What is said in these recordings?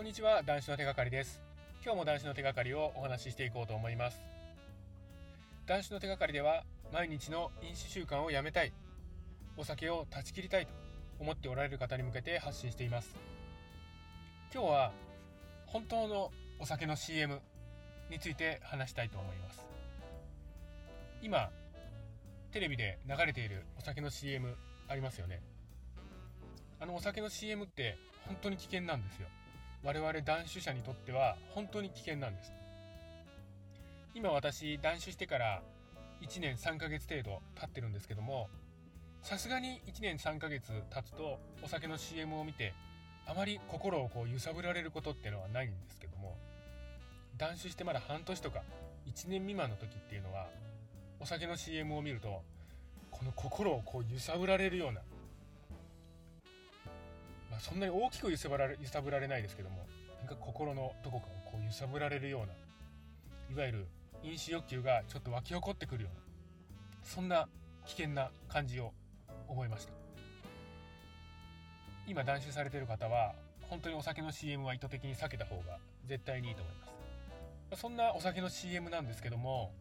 こんにちは。男子の手がかりです。今日も男子の手がかりをお話ししていこうと思います。男子の手がかりでは毎日の飲酒習慣をやめたい。お酒を断ち切りたいと思っておられる方に向けて発信しています。今日は本当のお酒の CM について話したいと思います。今テレビで流れているお酒の CM ありますよね。あのお酒の CM って本当に危険なんですよ。我々断酒者にとっては本当に危険なんです。今私断酒してから1年3ヶ月程度経ってるんですけどもさすがに1年3ヶ月経つとお酒の CM を見てあまり心をこう揺さぶられることっていうのはないんですけども断酒してまだ半年とか1年未満の時っていうのはお酒の CM を見るとこの心をこう揺さぶられるような、そんなに大きく揺さぶられ揺さぶられないですけどもなんか心のどこかをこう揺さぶられるようないわゆる飲酒欲求がちょっと湧き起こってくるようなそんな危険な感じを思いました。今断酒されてる方は本当にお酒の CM は意図的に避けた方が絶対にいいと思います。そんなお酒の CM なんですけども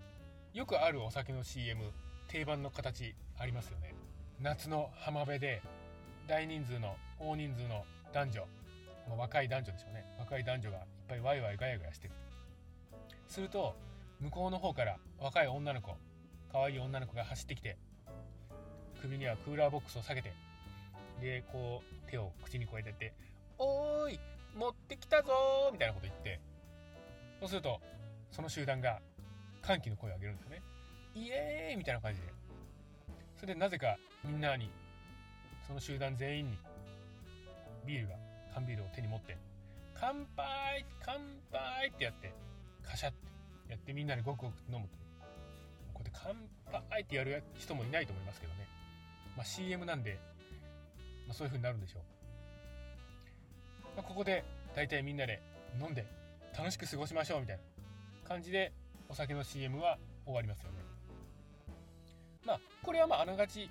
よくあるお酒の CM 定番の形ありますよね。夏の浜辺で大人数の大人数の男女、まあ、若い男女でしょうね。若い男女がいっぱいワイワイガヤガヤしてる。すると向こうの方から若い女の子可愛い女の子が走ってきて首にはクーラーボックスを下げてでこう手を口にこうやってやって「おーい持ってきたぞー!」みたいなこと言ってそうするとその集団が歓喜の声を上げるんですよねイエーイみたいな感じで。それでなぜかみんなにその集団全員にビールが缶ビールを手に持って乾杯乾杯ってやってカシャってやってみんなでごくごく飲むとこうやって乾杯ってやる人もいないと思いますけどね。まあ、CM なんで、まあ、そういう風になるんでしょう、まあ、ここで大体みんなで飲んで楽しく過ごしましょうみたいな。感じでお酒の CM は終わりますよね。まあこれはまああながち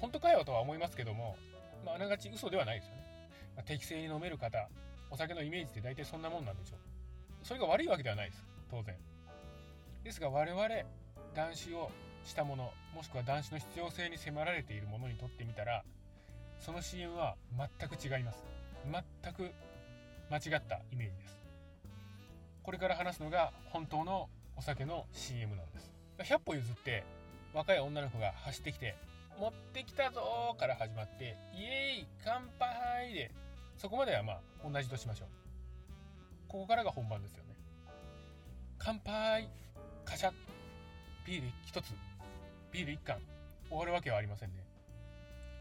本当かよとは思いますけども、まあ、ながち嘘ではないですよね、まあ、適正に飲める方お酒のイメージって大体そんなもんなんでしょう。それが悪いわけではないです。当然。ですが我々男子をしたものもしくは男子の必要性に迫られているものにとってみたらその CM は全く違います。全く間違ったイメージです。これから話すのが本当のお酒の CM なんです。100歩譲って若い女の子が走ってきて「持ってきたぞ!」から始まって「イエーイ乾杯!」でそこまではまあ同じとしましょう。ここからが本番ですよね。乾杯カシャビール1つ。ビール1缶。終わるわけはありませんね。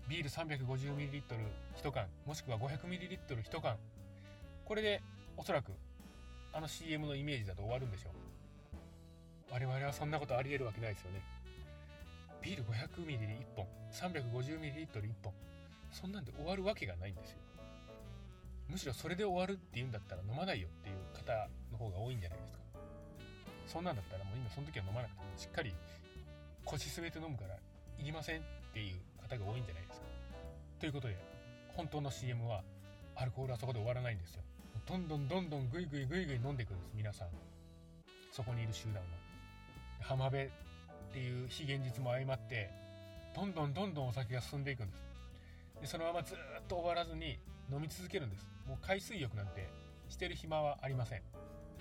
ビール 350ml1 缶。もしくは 500ml1 缶。これでおそらくあの CM のイメージだと終わるんでしょう。我々はそんなことありえるわけないですよね。ビール 500ml1 本 350ml1 本そんなんで終わるわけがないんですよむしろそれで終わるっていうんだったら飲まないよっていう方の方が多いんじゃないですかそんなんだったらもう今その時は飲まなくてもしっかり腰据えて飲むからいりませんっていう方が多いんじゃないですか。ということで本当の CM はアルコールはそこで終わらないんですよ。どんどんどんどんぐいぐいぐいぐい飲んでいくんです皆さん。そこにいる集団は。浜辺っていう非現実も相まってどんどんどんどんお酒が進んでいくんです。でそのままずっと終わらずに飲み続けるんです。もう海水浴なんてしてる暇はありません。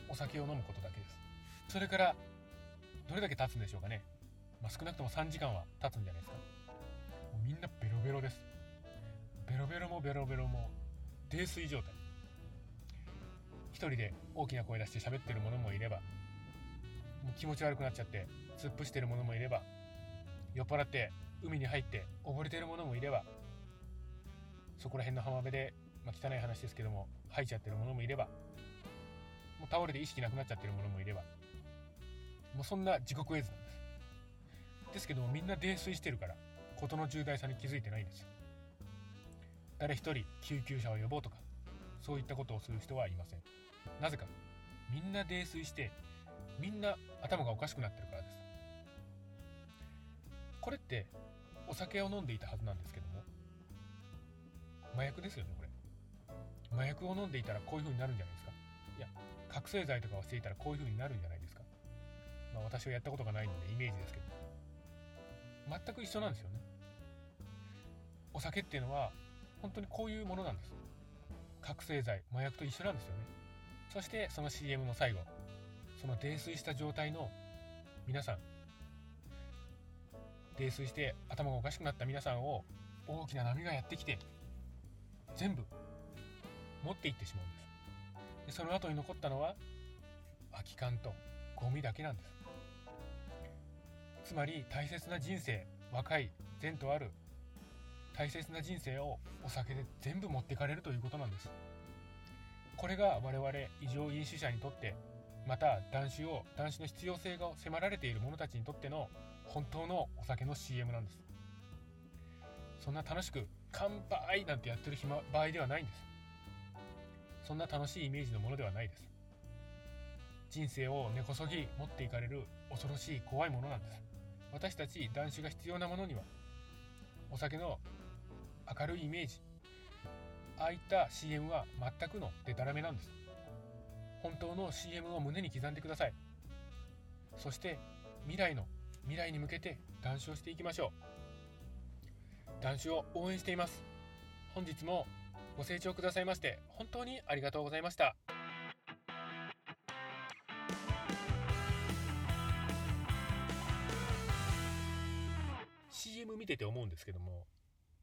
お酒を飲むことだけです。それからどれだけ経つんでしょうかね。まあ、少なくとも3時間は経つんじゃないですかもうみんなベロベロですベロベロもベロベロも泥酔状態一人で大きな声出して喋ってる者もいれば気持ち悪くなっちゃって突っ伏してる者もいれば酔っ払って海に入って溺れてる者もいればそこら辺の浜辺で、まあ、汚い話ですけども吐いちゃってる者もいればもう倒れて意識なくなっちゃってる者もいればもうそんな地獄絵図なんです。ですけどもみんな泥酔してるから事の重大さに気づいてないんですよ。誰一人救急車を呼ぼうとかそういったことをする人はいません。なぜか。みんな泥酔してみんな頭がおかしくなってるからです。これってお酒を飲んでいたはずなんですけども。麻薬ですよねこれ。麻薬を飲んでいたらこういう風になるんじゃないですか。いや覚醒剤とかをしていたらこういう風になるんじゃないですか。まあ私はやったことがないのでイメージですけど。全く一緒なんですよね。お酒っていうのは本当にこういうものなんです。覚醒剤麻薬と一緒なんですよね。そしてその CM の最後。その泥酔した状態の皆さん泥酔して頭がおかしくなった皆さんを大きな波がやってきて全部持っていってしまうんです。でその後に残ったのは空き缶とゴミだけなんです。つまり大切な人生若い善とある大切な人生をお酒で全部持ってかれるということなんです。これが我々異常飲酒者にとってまた断酒を断酒の必要性が迫られている者たちにとっての本当のお酒の CM なんです。そんな楽しく乾杯なんてやってる暇場合ではないんです。そんな楽しいイメージのものではないです。人生を根こそぎ持っていかれる恐ろしい怖いものなんです。私たち男子が必要なものにはお酒の明るいイメージああいった CM は全くのデタラメなんです。本当の CM を胸に刻んでください。そして未来の未来に向けて談笑していきましょう。談笑を応援しています。本日もご清聴くださいまして本当にありがとうございました。CM 見てて思うんですけども、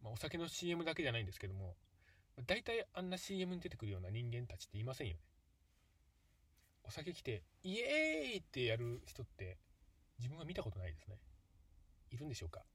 まあ、お酒の CM だけじゃないんですけども大体あんな CM に出てくるような人間たちっていませんよね。お酒来てイエーイってやる人って自分は見たことないですね。いるんでしょうか？